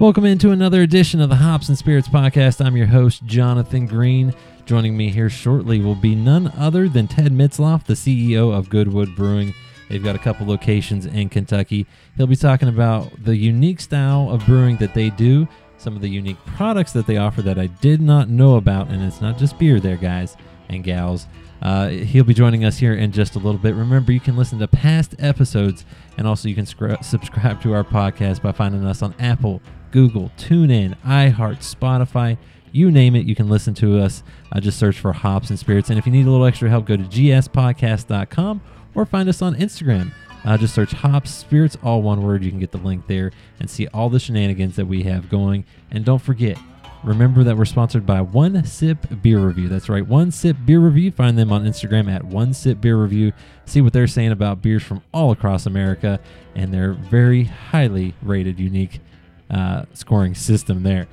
Welcome into another edition of the Hops and Spirits Podcast. I'm your host, Jonathan Green. Joining me here shortly will be none other than Ted Mitzlaff, the CEO of Goodwood Brewing. They've got a couple locations in Kentucky. He'll be talking about the unique style of brewing that they do, some of the unique products that they offer that I did not know about, and it's not just beer there, guys and gals. Uh, he'll be joining us here in just a little bit. Remember, you can listen to past episodes, and also you can scr- subscribe to our podcast by finding us on Apple, Google, TuneIn, iHeart, Spotify. You name it, you can listen to us. Uh, just search for Hops and Spirits. And if you need a little extra help, go to gspodcast.com or find us on Instagram. Uh, just search Hops Spirits, all one word. You can get the link there and see all the shenanigans that we have going. And don't forget, remember that we're sponsored by One Sip Beer Review. That's right, One Sip Beer Review. Find them on Instagram at One Sip Beer Review. See what they're saying about beers from all across America and their very highly rated, unique uh, scoring system there.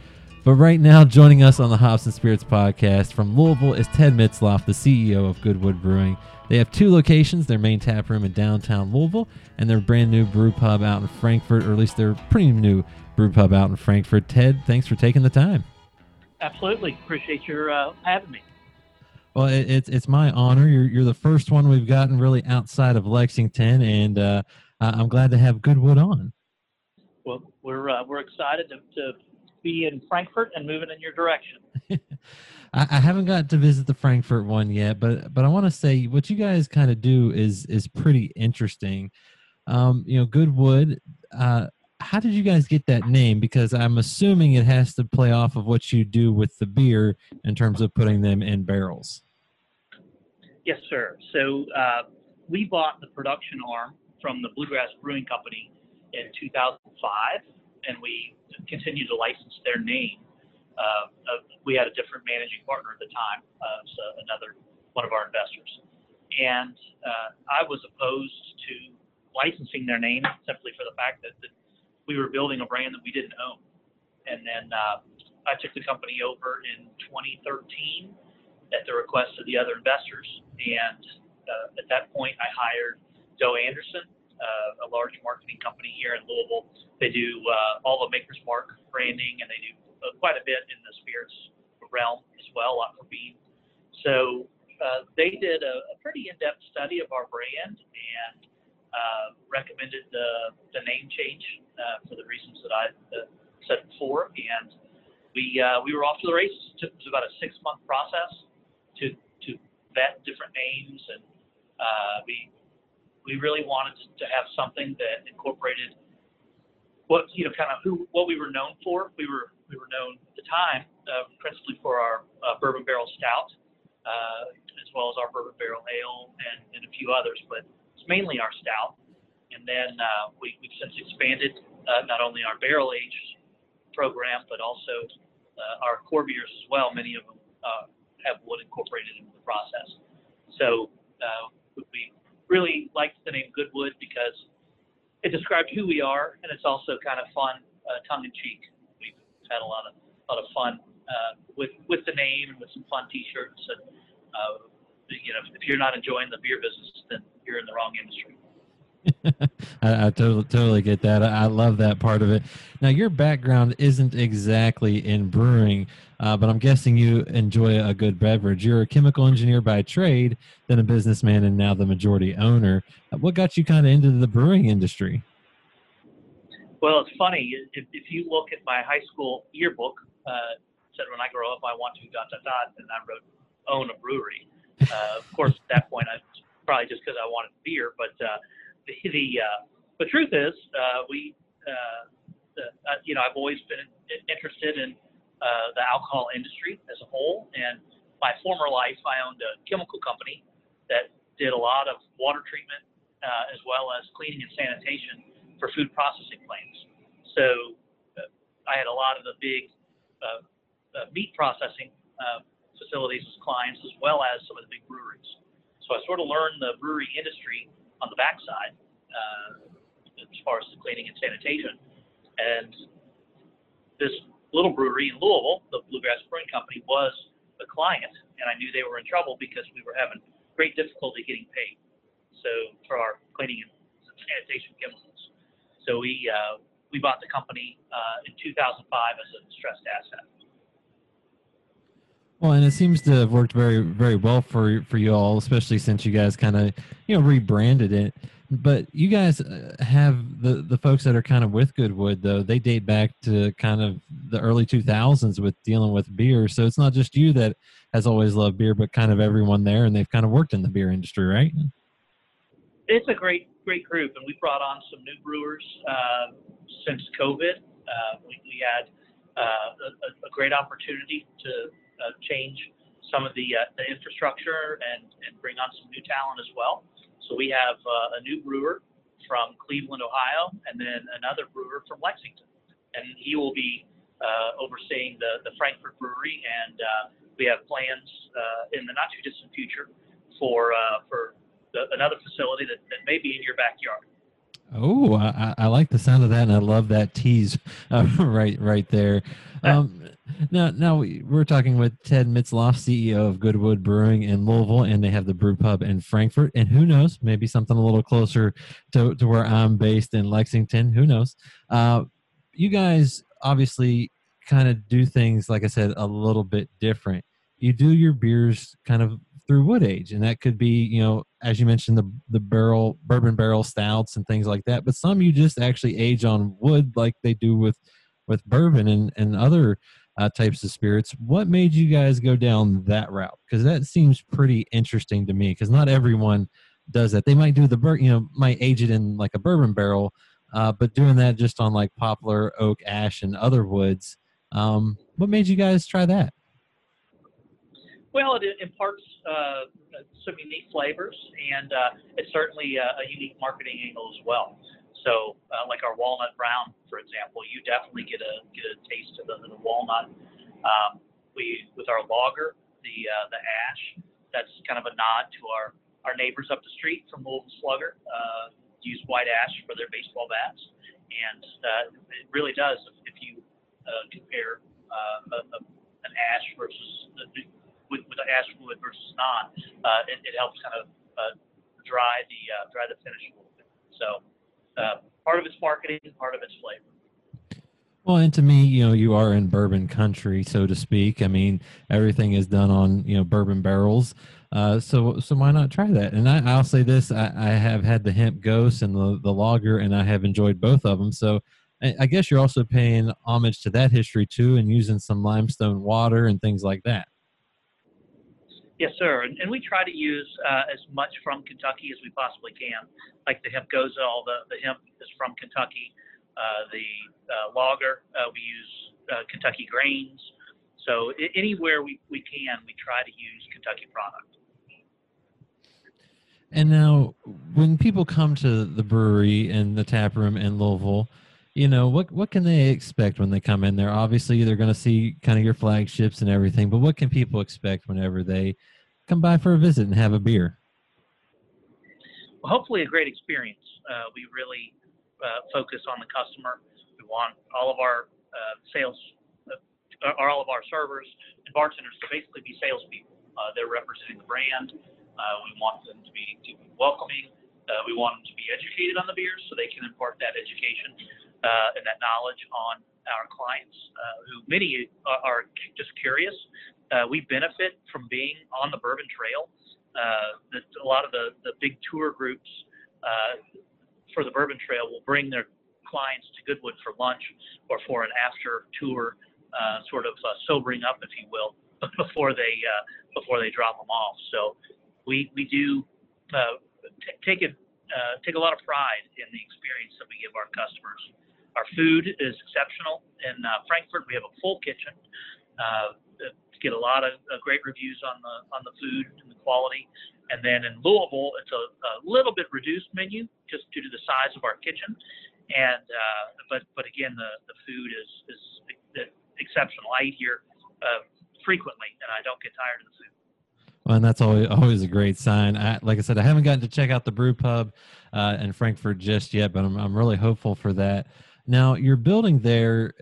But right now, joining us on the Hops and Spirits podcast from Louisville is Ted Mitzlaff, the CEO of Goodwood Brewing. They have two locations their main tap room in downtown Louisville and their brand new brew pub out in Frankfort, or at least their pretty new brew pub out in Frankfort. Ted, thanks for taking the time. Absolutely. Appreciate your uh, having me. Well, it, it's it's my honor. You're you're the first one we've gotten really outside of Lexington, and uh, I'm glad to have Goodwood on. Well, we're uh, we're excited to, to be in Frankfort and moving in your direction. I, I, haven't got to visit the Frankfort one yet, but but I want to say what you guys kind of do is is pretty interesting. Um, you know, Goodwood. Uh, how did you guys get that name? Because I'm assuming it has to play off of what you do with the beer in terms of putting them in barrels. Yes, sir. So uh, we bought the production arm from the Bluegrass Brewing Company in 2005, and we continued to license their name. Uh, uh, we had a different managing partner at the time, uh, so another one of our investors, and uh, I was opposed to licensing their name simply for the fact that, that we were building a brand that we didn't own. And then uh, I took the company over in 2013 at the request of the other investors. And uh, at that point, I hired Doe Anderson, uh, a large marketing company here in Louisville. They do uh, all the Maker's Mark branding, and they do uh, quite a bit in the spirits realm as well, a lot for Beam. So uh, they did a, a pretty in-depth study of our brand and uh, recommended the, the name change uh, for the reasons that I uh, said before, and we uh, we were off to the races. It was about a six month process to to vet different names, and uh, we we really wanted to have something that incorporated what you know kind of who what we were known for. We were we were known at the time uh, principally for our uh, bourbon barrel stout, as well as our bourbon barrel ale and, and a few others, but it's mainly our stout. And then uh, we, we've since expanded uh, not only our barrel age program, but also uh, our core beers as well. Many of them uh, have wood incorporated into the process. So uh, we really liked the name Goodwood because it described who we are, and it's also kind of fun, uh, tongue in cheek. We've had a lot of a lot of fun with with the name and with some fun T-shirts and you know, if you're not enjoying the beer business, then you're in the wrong industry. I, I, totally totally get that. I, I, love that part of it. Now, your background isn't exactly in brewing, uh, but I'm guessing you enjoy a good beverage. You're a chemical engineer by trade, then a businessman, and now the majority owner. What got you kind of into the brewing industry? Well, it's funny. If, if you look at my high school yearbook, uh, said when I grow up I want to dot dot dot, and I wrote own a brewery. Uh, of course, at that point, I probably just because I wanted beer, but uh, the the, uh, the truth is, uh, we, uh, uh, you know, I've always been interested in uh, the alcohol industry as a whole. And my former life, I owned a chemical company that did a lot of water treatment uh, as well as cleaning and sanitation for food processing plants. So uh, I had a lot of the big uh, uh, meat processing uh, facilities as clients, as well as some of the big breweries. So I sort of learned the brewery industry on the backside uh, as far as the cleaning and sanitation. And this little brewery in Louisville, the Bluegrass Brewing Company, was a client, and I knew they were in trouble because we were having great difficulty getting paid. So for our cleaning and sanitation chemicals, so we uh, we bought the company uh, in 2005 as a distressed asset. Well, and it seems to have worked very, very well for for you all, especially since you guys kind of, you know, rebranded it. But you guys uh, have the the folks that are kind of with Goodwood though. They date back to kind of the early 2000s with dealing with beer. So it's not just you that has always loved beer, but kind of everyone there, and they've kind of worked in the beer industry, right? It's a great, great group, and we brought on some new brewers uh, since COVID. Uh, we, we had uh, a, a, great opportunity to uh, change some of the, uh, the infrastructure and, and bring on some new talent as well. So we have uh, a new brewer from Cleveland, Ohio, and then another brewer from Lexington. And he will be uh, overseeing the, the Frankfort Brewery, and uh, we have plans uh, in the not too distant future for uh, for the, another facility that, that may be in your backyard. Oh, I, I, like the sound of that, and I love that tease uh, right right there. Um, now, now we're talking with Ted Mitzlaff, CEO of Goodwood Brewing in Louisville, and they have the brew pub in Frankfort. And who knows, maybe something a little closer to, to where I'm based in Lexington. Who knows? Uh, you guys obviously kind of do things, like I said, a little bit different. You do your beers kind of through wood age, and that could be, you know, as you mentioned, the the barrel bourbon barrel stouts and things like that. But some you just actually age on wood, like they do with with bourbon and and other uh, types of spirits. What made you guys go down that route? Because that seems pretty interesting to me. Because not everyone does that. They might do the bur- you know might age it in like a bourbon barrel, uh, but doing that just on like poplar, oak, ash, and other woods. Um, what made you guys try that? Well, it imparts uh, some unique flavors, and uh, it's certainly a, a, unique marketing angle as well. So, uh, like our walnut brown, for example, you definitely get a get a taste of the, the walnut. Um, we with our lager, the uh, the ash, that's kind of a nod to our our neighbors up the street from Louisville Slugger. Uh, use white ash for their baseball bats, and uh, it really does. If, if you compare a, a, an ash versus the with, with the ash fluid versus non, uh, it, it, helps kind of uh, dry the uh, dry the finish a little bit. So uh, part of it's marketing, part of it's flavor. Well, and to me, you know, you are in bourbon country, so to speak. I mean, everything is done on you know bourbon barrels. Uh, so so why not try that? And I, will say this: I, I, have had the hemp ghost and the the lager, and I have enjoyed both of them. So I, I guess you're also paying homage to that history too, and using some limestone water and things like that. Yes, sir. And, and we try to use uh, as much from Kentucky as we possibly can. Like the hemp goes, all the, the hemp is from Kentucky. Uh, the uh, lager, uh, we use uh, Kentucky grains. So I- anywhere we, we can, we try to use Kentucky product. And now, when people come to the brewery and the tap room in Louisville, you know what what can they expect when they come in there? Obviously they're going to see kind of your flagships and everything but what can people expect whenever they come by for a visit and have a beer? Well hopefully a great experience. Uh, we really uh, focus on the customer. We want all of our uh, sales uh, or all of our servers and bartenders to basically be salespeople. Uh, they're representing the brand. Uh, we want them to be, to be welcoming. We want them to be educated on the beers so they can impart that education uh, and that knowledge on our clients, uh, who many are, are just curious. Uh, we benefit from being on the Bourbon Trail. Uh, the, a lot of the, the big tour groups uh, for the Bourbon Trail will bring their clients to Goodwood for lunch or for an after tour, uh, sort of sobering up, if you will, before they before they drop them off. So we we do t- take it uh, take a lot of pride in the experience that we give our customers. Our food is exceptional. In uh, Frankfort, we have a full kitchen. Uh, get a lot of uh, great reviews on the on the food and the quality. And then in Louisville, it's a, a little bit reduced menu just due to the size of our kitchen. And uh, but but again, the the food is is exceptional. I eat here uh, frequently, and I don't get tired of the food. Well, and that's always always a great sign. I, like I said, I haven't gotten to check out the brew pub uh, in Frankfort just yet, but I'm I'm really hopeful for that. Now, your building there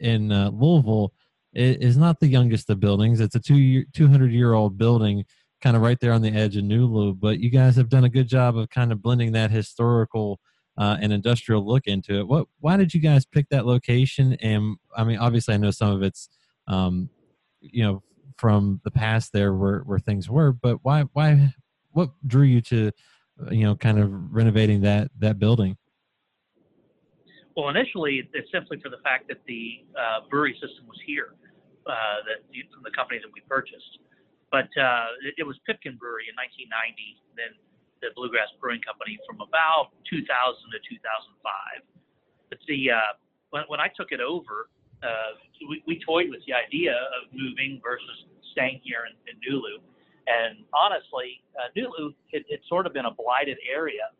in uh, Louisville is not the youngest of buildings. It's a two year, 200 year old building, kind of right there on the edge of Nulu. But you guys have done a good job of kind of blending that historical uh, an industrial look into it. What? Why did you guys pick that location? And I mean, obviously, I know some of it's, um, you know, from the past there where where things were, but why? Why? What drew you to, uh, you know, kind of renovating that that building? Well, initially, it's simply for the fact that the uh, brewery system was here, uh, that from the company that we purchased. But uh, it, it was Pipkin Brewery in 1990, then the Bluegrass Brewing Company from about 2000 to 2005. But the uh, when, when I took it over, uh, we, we toyed with the idea of moving versus staying here in, in Nulu. And honestly, uh, Nulu it's sort of been a blighted area,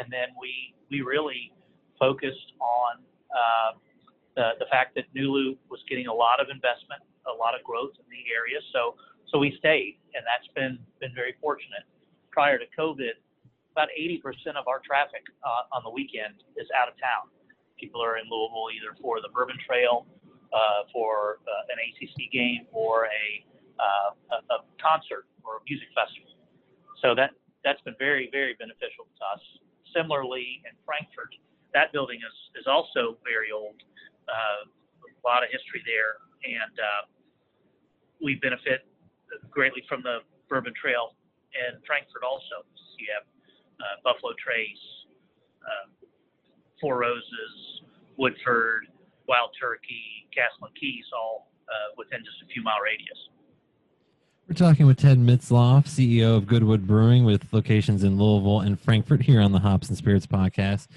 and then we we really focused on uh, the, the fact that Nulu was getting a lot of investment, a lot of growth in the area. So, so we stayed, and that's been been very fortunate. Prior to COVID, about 80% of our traffic uh, on the weekend is out of town. People are in Louisville either for the Bourbon Trail, uh, for uh, an ACC game, or a, uh, a, a concert or a music festival. So that that's been very very beneficial to us. Similarly, in Frankfort, that building is, is also very old, uh, a lot of history there, and uh, we benefit greatly from the Bourbon Trail in Frankfort also. So you have uh, Buffalo Trace, uh, Four Roses, Woodford, Wild Turkey, Castle and Keys, all uh, within just a few mile radius. We're talking with Ted Mitzlaff, CEO of Goodwood Brewing, with locations in Louisville and Frankfort here on the Hops and Spirits podcast.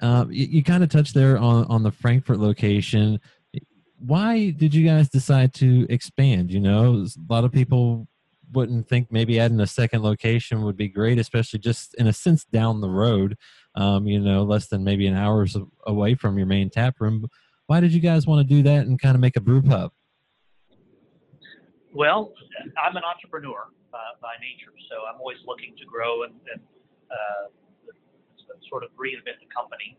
Uh, you, you kind of touched there on, on the Frankfort location. Why did you guys decide to expand? You know, a lot of people wouldn't think maybe adding a second location would be great, especially just in a sense down the road, um, you know, less than maybe an hour's away from your main tap room. Why did you guys want to do that and kind of make a brew pub? Well, I'm an entrepreneur uh, by nature, so I'm always looking to grow and, and uh, sort of reinvent the company.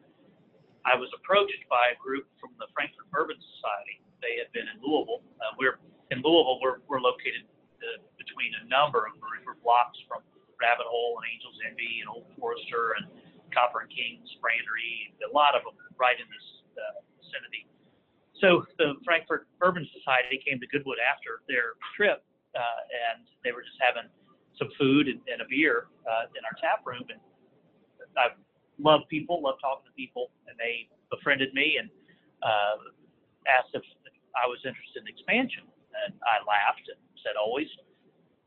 I was approached by a group from the Frankfort Bourbon Society. They had been in Louisville. Uh, we're in Louisville. We're, we're located uh, between a number of blocks from Rabbit Hole and Angels Envy and Old Forester and Copper and Kings, Brandery, a lot of them right in this uh, vicinity. So the Frankfort Bourbon Society came to Goodwood after their trip, uh, and they were just having some food and, and a beer uh, in our tap room. And I love people, love talking to people, and they befriended me and uh, asked if I was interested in expansion. And I laughed and said, always.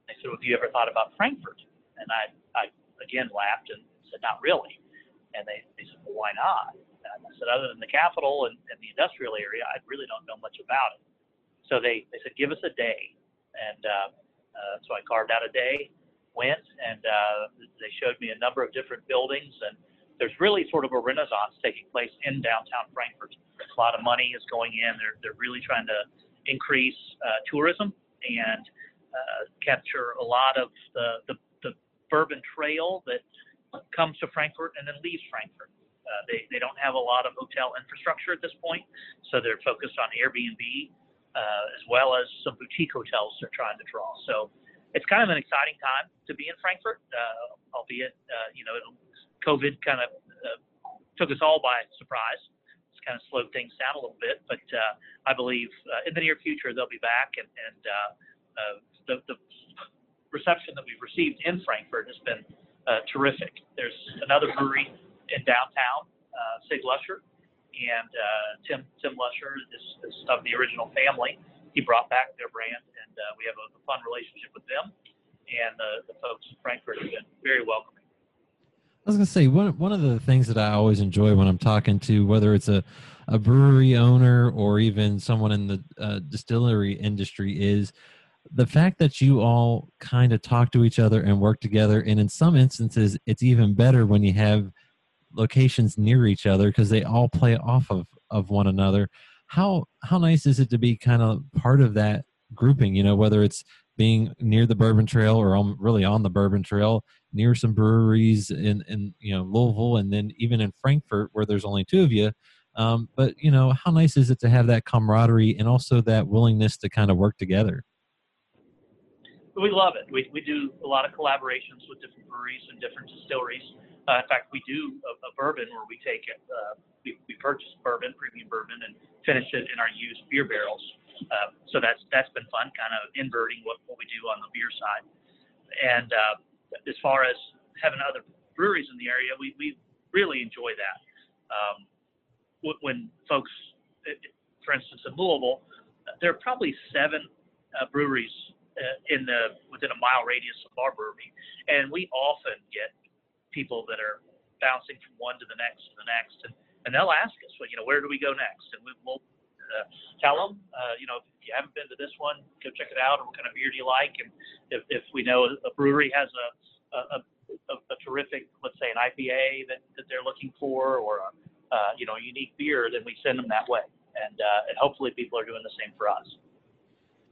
They said, well, have you ever thought about Frankfort? And I, I again laughed and said, not really. And they, they said, well, why not? And I said, other than the capital and, and the industrial area, I really don't know much about it. So they, they said, give us a day. And uh, uh, so I carved out a day, went, and uh, they showed me a number of different buildings and there's really sort of a renaissance taking place in downtown Frankfort. A lot of money is going in. They're, they're really trying to increase uh, tourism and uh, capture a lot of the, the, the bourbon trail that comes to Frankfort and then leaves Frankfort. Uh, they, they don't have a lot of hotel infrastructure at this point, so they're focused on Airbnb uh, as well as some boutique hotels they're trying to draw. So it's kind of an exciting time to be in Frankfort, uh, albeit, uh, you know, it'll COVID kind of uh, took us all by surprise. It's kind of slowed things down a little bit, but uh, I believe uh, in the near future they'll be back, and, and uh, uh, the, the reception that we've received in Frankfort has been uh, terrific. There's another brewery in downtown, Sig Luscher, and Tim Tim Luscher is, is of the original family. He brought back their brand, and we have a, a fun relationship with them. And the folks in Frankfort have been very welcoming. I was gonna say one one of the things that I always enjoy when I'm talking to whether it's a a brewery owner or even someone in the uh, distillery industry is the fact that you all kind of talk to each other and work together and in some instances it's even better when you have locations near each other because they all play off of of one another. How how nice is it to be kind of part of that grouping you know whether it's being near the bourbon trail or on, really on the bourbon trail near some breweries in, in you know Louisville and then even in Frankfort where there's only two of you. Um, but you know how nice is it to have that camaraderie and also that willingness to kind of work together. We love it. We, we do a lot of collaborations with different breweries and different distilleries. Uh, in fact, we do a, a bourbon where we take it, uh, we, we purchase bourbon, premium bourbon, and finish it in our used beer barrels. Uh, so that's that's been fun, kind of inverting what, what we do on the beer side. And uh, as far as having other breweries in the area, we, we really enjoy that. Um, when folks, for instance, in Louisville, there are probably seven uh, breweries uh, in the within a mile radius of our brewery, and we often get people that are bouncing from one to the next to the next, and, and they'll ask us, well, you know, where do we go next? And we we, will uh, tell them, uh, you know, if you haven't been to this one, go check it out. Or what kind of beer do you like? And if, if we know a brewery has a a, a, a terrific, let's say, an IPA that, that they're looking for, or a uh, you know, a unique beer, then we send them that way, and uh, and hopefully people are doing the same for us.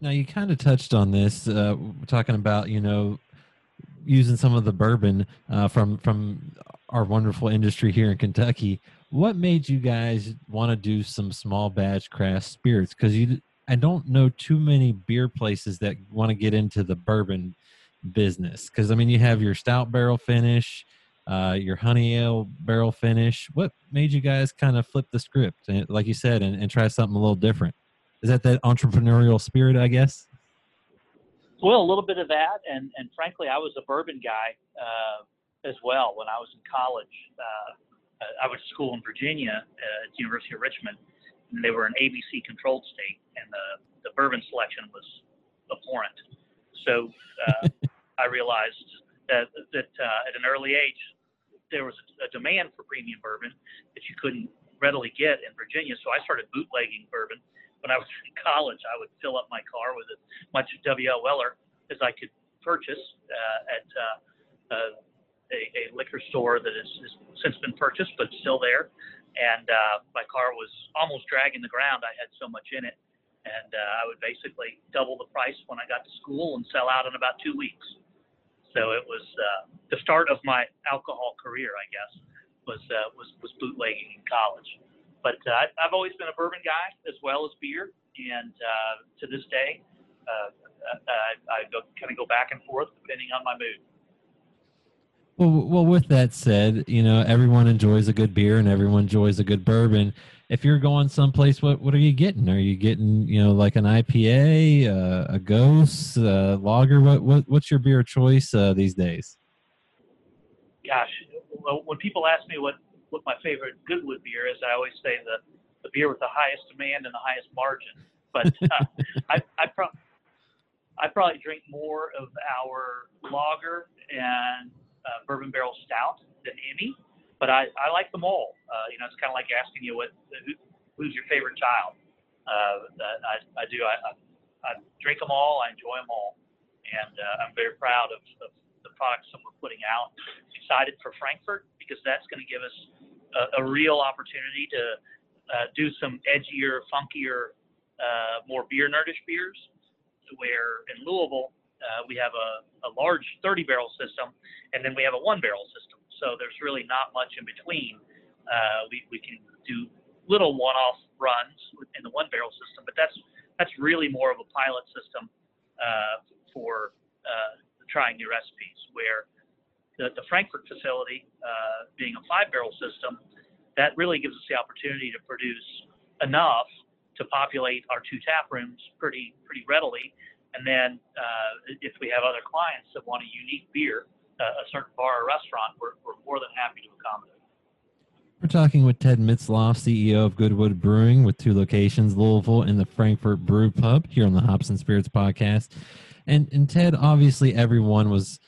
Now you kind of touched on this, uh, talking about you know using some of the bourbon uh, from from our wonderful industry here in Kentucky. What made you guys want to do some small batch craft spirits? Because you, I don't know too many beer places that want to get into the bourbon business. Because I mean, you have your stout barrel finish, uh, your honey ale barrel finish. What made you guys kind of flip the script, and, like you said, and, and try something a little different? Is that that entrepreneurial spirit? I guess. Well, a little bit of that, and and frankly, I was a bourbon guy uh, as well when I was in college. Uh, I went to school in Virginia uh, at the University of Richmond, and they were an ABC controlled state, and the the bourbon selection was abhorrent. So uh, I realized that that uh, at an early age there was a, a demand for premium bourbon that you couldn't readily get in Virginia. So I started bootlegging bourbon when I was in college, I would fill up my car with as much W.L. Weller as I could purchase uh, at uh, uh, a, a liquor store that has, has since been purchased, but still there. And uh, my car was almost dragging the ground. I had so much in it. And uh, I would basically double the price when I got to school and sell out in about two weeks. So it was uh, the start of my alcohol career, I guess, was uh, was was bootlegging in college. But uh, I've always been a bourbon guy as well as beer, and uh, to this day, uh, I, I go, kind of go back and forth depending on my mood. Well, well, with that said, you know everyone enjoys a good beer and everyone enjoys a good bourbon. If you're going someplace, what what are you getting? Are you getting you know like an IPA, uh, a Ghost, a lager? What, what what's your beer choice uh, these days? Gosh, when people ask me what what my favorite Goodwood beer is. I always say the the beer with the highest demand and the highest margin. But uh, I I, pro- I probably drink more of our lager and uh, bourbon barrel stout than any. But I, I like them all. Uh, you know, it's kind of like asking you what who, who's your favorite child. Uh, I, I do. I, I, I drink them all. I enjoy them all, and uh, I'm very proud of, of the products that we're putting out. Excited for Frankfort because that's going to give us a, a real opportunity to uh, do some edgier, funkier, uh, more beer nerdish beers. Where in Louisville uh, we have a, a large 30 barrel system, and then we have a one barrel system. So there's really not much in between. Uh, we, we can do little one-off runs in the one barrel system, but that's that's really more of a pilot system uh, for uh, trying new recipes. Where the, the Frankfort facility, uh, being a five barrel system, that really gives us the opportunity to produce enough to populate our two tap rooms pretty pretty readily. And then uh, if we have other clients that want a unique beer, uh, a certain bar or restaurant, we're, we're more than happy to accommodate. We're talking with Ted Mitzlaff, CEO of Goodwood Brewing, with two locations, Louisville and the Frankfort Brew Pub, here on the Hops and Spirits podcast. And and Ted, obviously, everyone was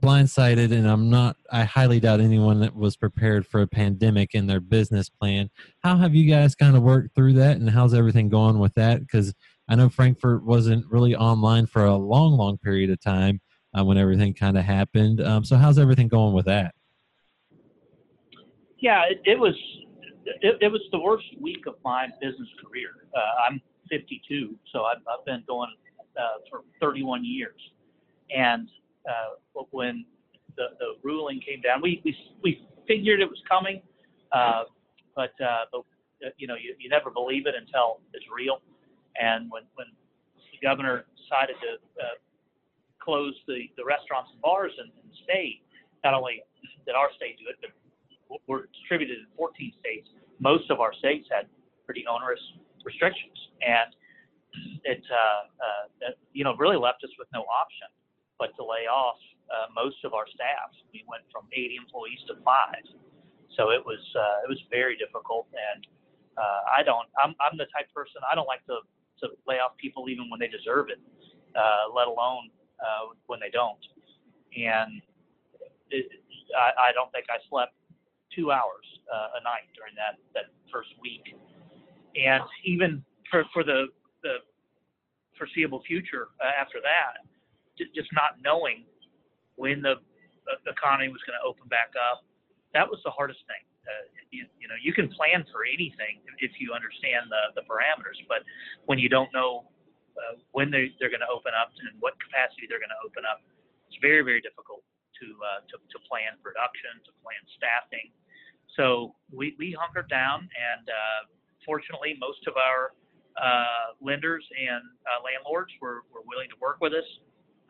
blindsided and i'm not i highly doubt anyone that was prepared for a pandemic in their business plan how have you guys kind of worked through that and how's everything going with that because i know Frankfort wasn't really online for a long long period of time uh, when everything kind of happened um, so how's everything going with that yeah it, it was it, it, was the worst week of my business career uh, i'm 52 so i've, I've been going uh, for 31 years and uh, when the, the ruling came down. We, we, we figured it was coming, uh, but, uh, but you know, you, you never believe it until it's real. And when, when the governor decided to uh, close the, the restaurants and bars in, in the state, not only did our state do it, but we're distributed in 14 states. Most of our states had pretty onerous restrictions, and it, uh, uh, you know, really left us with no option but to lay off uh, most of our staff. We went from 80 employees to five, so it was uh, it was very difficult. And uh, I don't, I'm, I'm the type of person I don't like to to lay off people even when they deserve it, uh, let alone uh, when they don't. And it, I, I don't think I slept two hours uh, a night during that that first week. And even for for the the foreseeable future uh, after that, just not knowing when the economy was going to open back up. That was the hardest thing. You, you, know, you can plan for anything if you understand the, the parameters, but when you don't know uh, when they, they're going to open up and what capacity they're going to open up, it's very, very difficult to, uh, to, to plan production, to plan staffing. So we, we hunkered down, and uh, fortunately, most of our uh, lenders and uh, landlords were, were willing to work with us.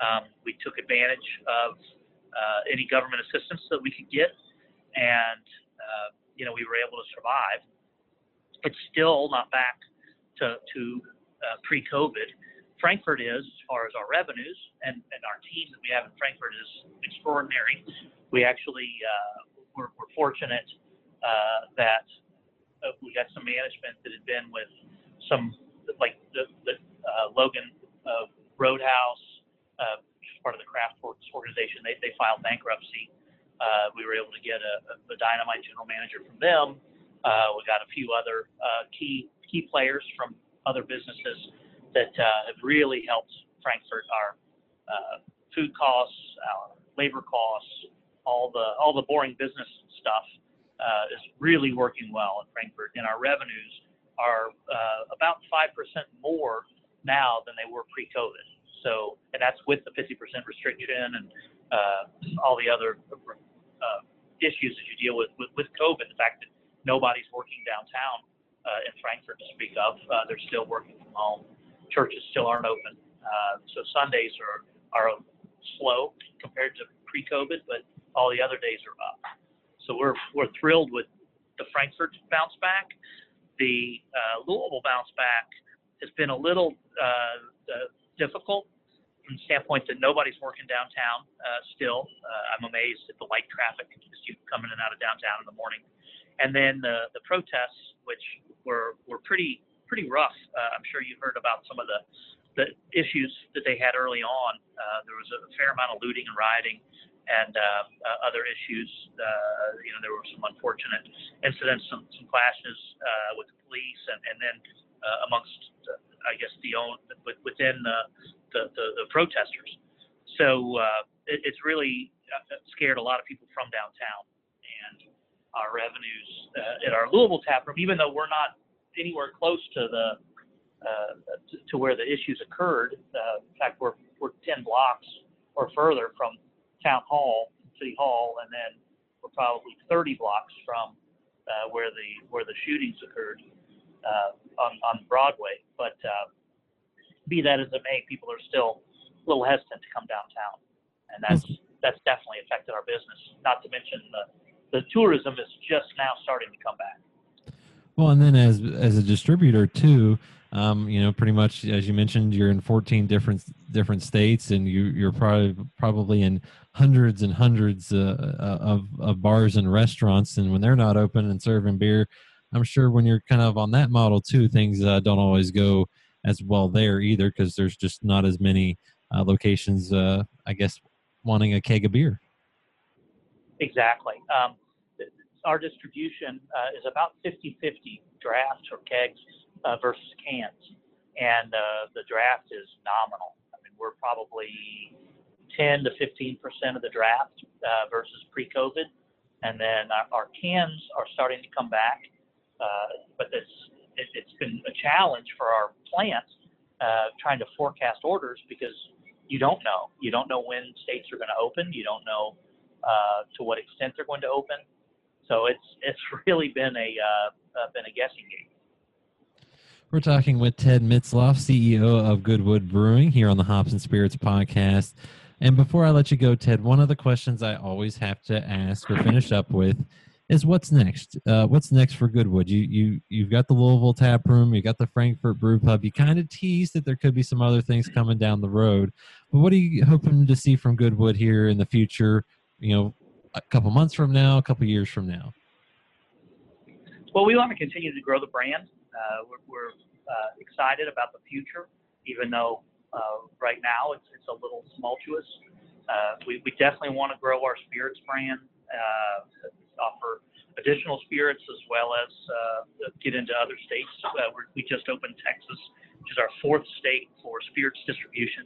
Um, we took advantage of uh, any government assistance that we could get, and uh, you know we were able to survive. It's still not back to, to uh, pre-COVID. Frankfort is, as far as our revenues, and, and our team that we have in Frankfort is extraordinary. We actually uh, were, were fortunate uh, that uh, we got some management that had been with some like the, the Logan Roadhouse uh, part of the CraftWorks organization. They, they filed bankruptcy. Uh, we were able to get a, a dynamite general manager from them. Uh, we got a few other uh, key key players from other businesses that uh, have really helped Frankfort Our uh, food costs, our labor costs, all the all the boring business stuff uh, is really working well in Frankfort, and our revenues are about five percent more now than they were pre-COVID. So, and that's with the 50% restriction and all the other uh, issues that you deal with, with with COVID. The fact that nobody's working downtown uh, in Frankfort to speak of, uh, they're still working from home. Churches still aren't open, uh, so Sundays are are slow compared to pre-COVID, but all the other days are up. So we're we're thrilled with the Frankfort bounce back. The uh, Louisville bounce back has been a little uh, difficult from the standpoint that nobody's working downtown uh, still. Uh, I'm amazed at the light traffic as you come in and out of downtown in the morning. And then the, the protests, which were, were pretty pretty rough. Uh, I'm sure you heard about some of the, the issues that they had early on. Uh, there was a fair amount of looting and rioting and uh, uh, other issues. Uh, you know, there were some unfortunate incidents, some, some clashes uh, with the police, and, and then uh, amongst I guess the own within the the, the, the protesters. So uh, it, it's really uh, scared a lot of people from downtown, and our revenues uh, at our Louisville tap room, even though we're not anywhere close to the uh, to, to where the issues occurred. Uh, in fact, we're we're 10 blocks or further from town hall, city hall, and then we're probably 30 blocks from uh, where the where the shootings occurred uh, on, on Broadway. But be that as it may, people are still a little hesitant to come downtown, and that's that's definitely affected our business. Not to mention the the tourism is just now starting to come back. Well, and then as as a distributor too, um, you know, pretty much as you mentioned, you're in 14 different different states, and you you're probably probably in hundreds and hundreds uh, uh of of bars and restaurants, and when they're not open and serving beer, I'm sure when you're kind of on that model too, things uh, don't always go as well there either because there's just not as many uh, locations, uh, I guess, wanting a keg of beer. Exactly. Um, our distribution uh, is about 50 50 drafts or kegs uh, versus cans. And uh, the draft is nominal. I mean, we're probably 10 to 15% of the draft versus pre COVID. And then our, our cans are starting to come back uh, but it's it, has been a challenge for our plants uh, trying to forecast orders because you don't know. You don't know when states are going to open. You don't know uh, to what extent they're going to open. So it's it's really been a uh, uh, been a guessing game. We're talking with Ted Mitzlaff, CEO of Goodwood Brewing, here on the Hops and Spirits podcast. And before I let you go, Ted, one of the questions I always have to ask or finish up with is what's next? Uh, what's next for Goodwood? You you you've got the Louisville tap room, you got the Frankfort Brew Pub. You kind of teased that there could be some other things coming down the road. But what are you hoping to see from Goodwood here in the future? You know, a couple months from now, a couple years from now. Well, we want to continue to grow the brand. Uh, we're, we're uh, excited about the future, even though uh, right now it's it's a little tumultuous. Uh, we, we definitely want to grow our spirits brand uh, offer additional spirits as well as uh, get into other states. Uh, we just opened Texas, which is our fourth state for spirits distribution.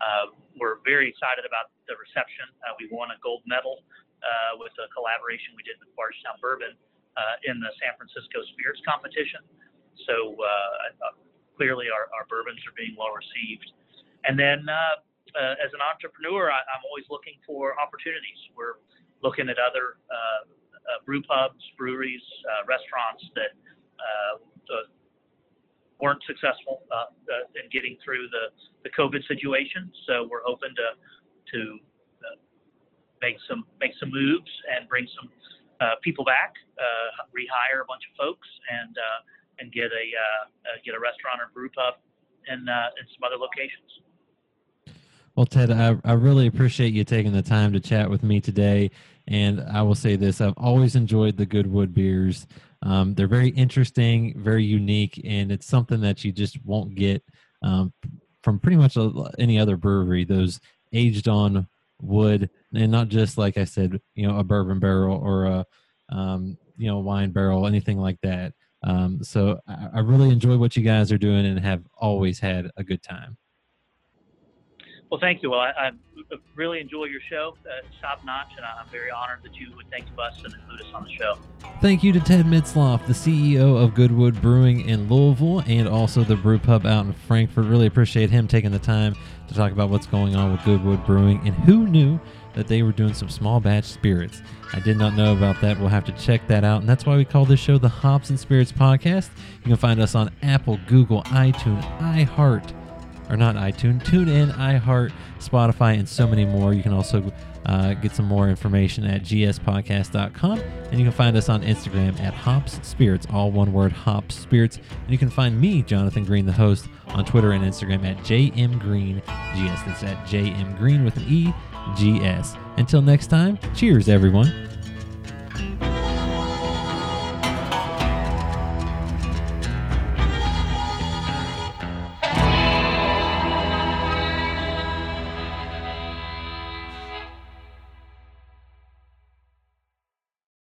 Uh, we're very excited about the reception. Uh, we won a gold medal uh, with a collaboration we did with Bardstown Bourbon uh, in the San Francisco Spirits Competition. So clearly our, our bourbons are being well received. And then as an entrepreneur, I, am always looking for opportunities. We're looking at other uh, uh, brew pubs, breweries, uh, restaurants that weren't successful in getting through the, the COVID situation. So we're hoping to to make some make some moves and bring some uh, people back, uh, rehire a bunch of folks, and uh, and get a get a restaurant or brew pub in in some other locations. Well, Ted, I, I really appreciate you taking the time to chat with me today. And I will say this I've always enjoyed the Goodwood beers. Um, they're very interesting, very unique, and it's something that you just won't get um, from pretty much any other brewery. Those aged on wood, and not just like I said, you know, a bourbon barrel or a um, you know wine barrel, anything like that. Um, so I, I really enjoy what you guys are doing and have always had a good time. Well, thank you. Well, I, I really enjoy your show. Uh, top notch, and I'm very honored that you would think of us and include us on the show. Thank you to Ted Mitzlaff, the CEO of Goodwood Brewing in Louisville and also the Brew Pub out in Frankfort. Really appreciate him taking the time to talk about what's going on with Goodwood Brewing and who knew that they were doing some small batch spirits. I did not know about that. We'll have to check that out. And that's why we call this show the Hops and Spirits Podcast. You can find us on Apple, Google, iTunes, iHeart or not iTunes, TuneIn, iHeart, Spotify, and so many more. You can also uh, get some more information at gspodcast.com. And you can find us on Instagram at Hops Spirits, all one word, Hops Spirits. And you can find me, Jonathan Green, the host, on Twitter and Instagram at JMGreenGS. That's at JM Green with an E, GS. Until next time, cheers, everyone.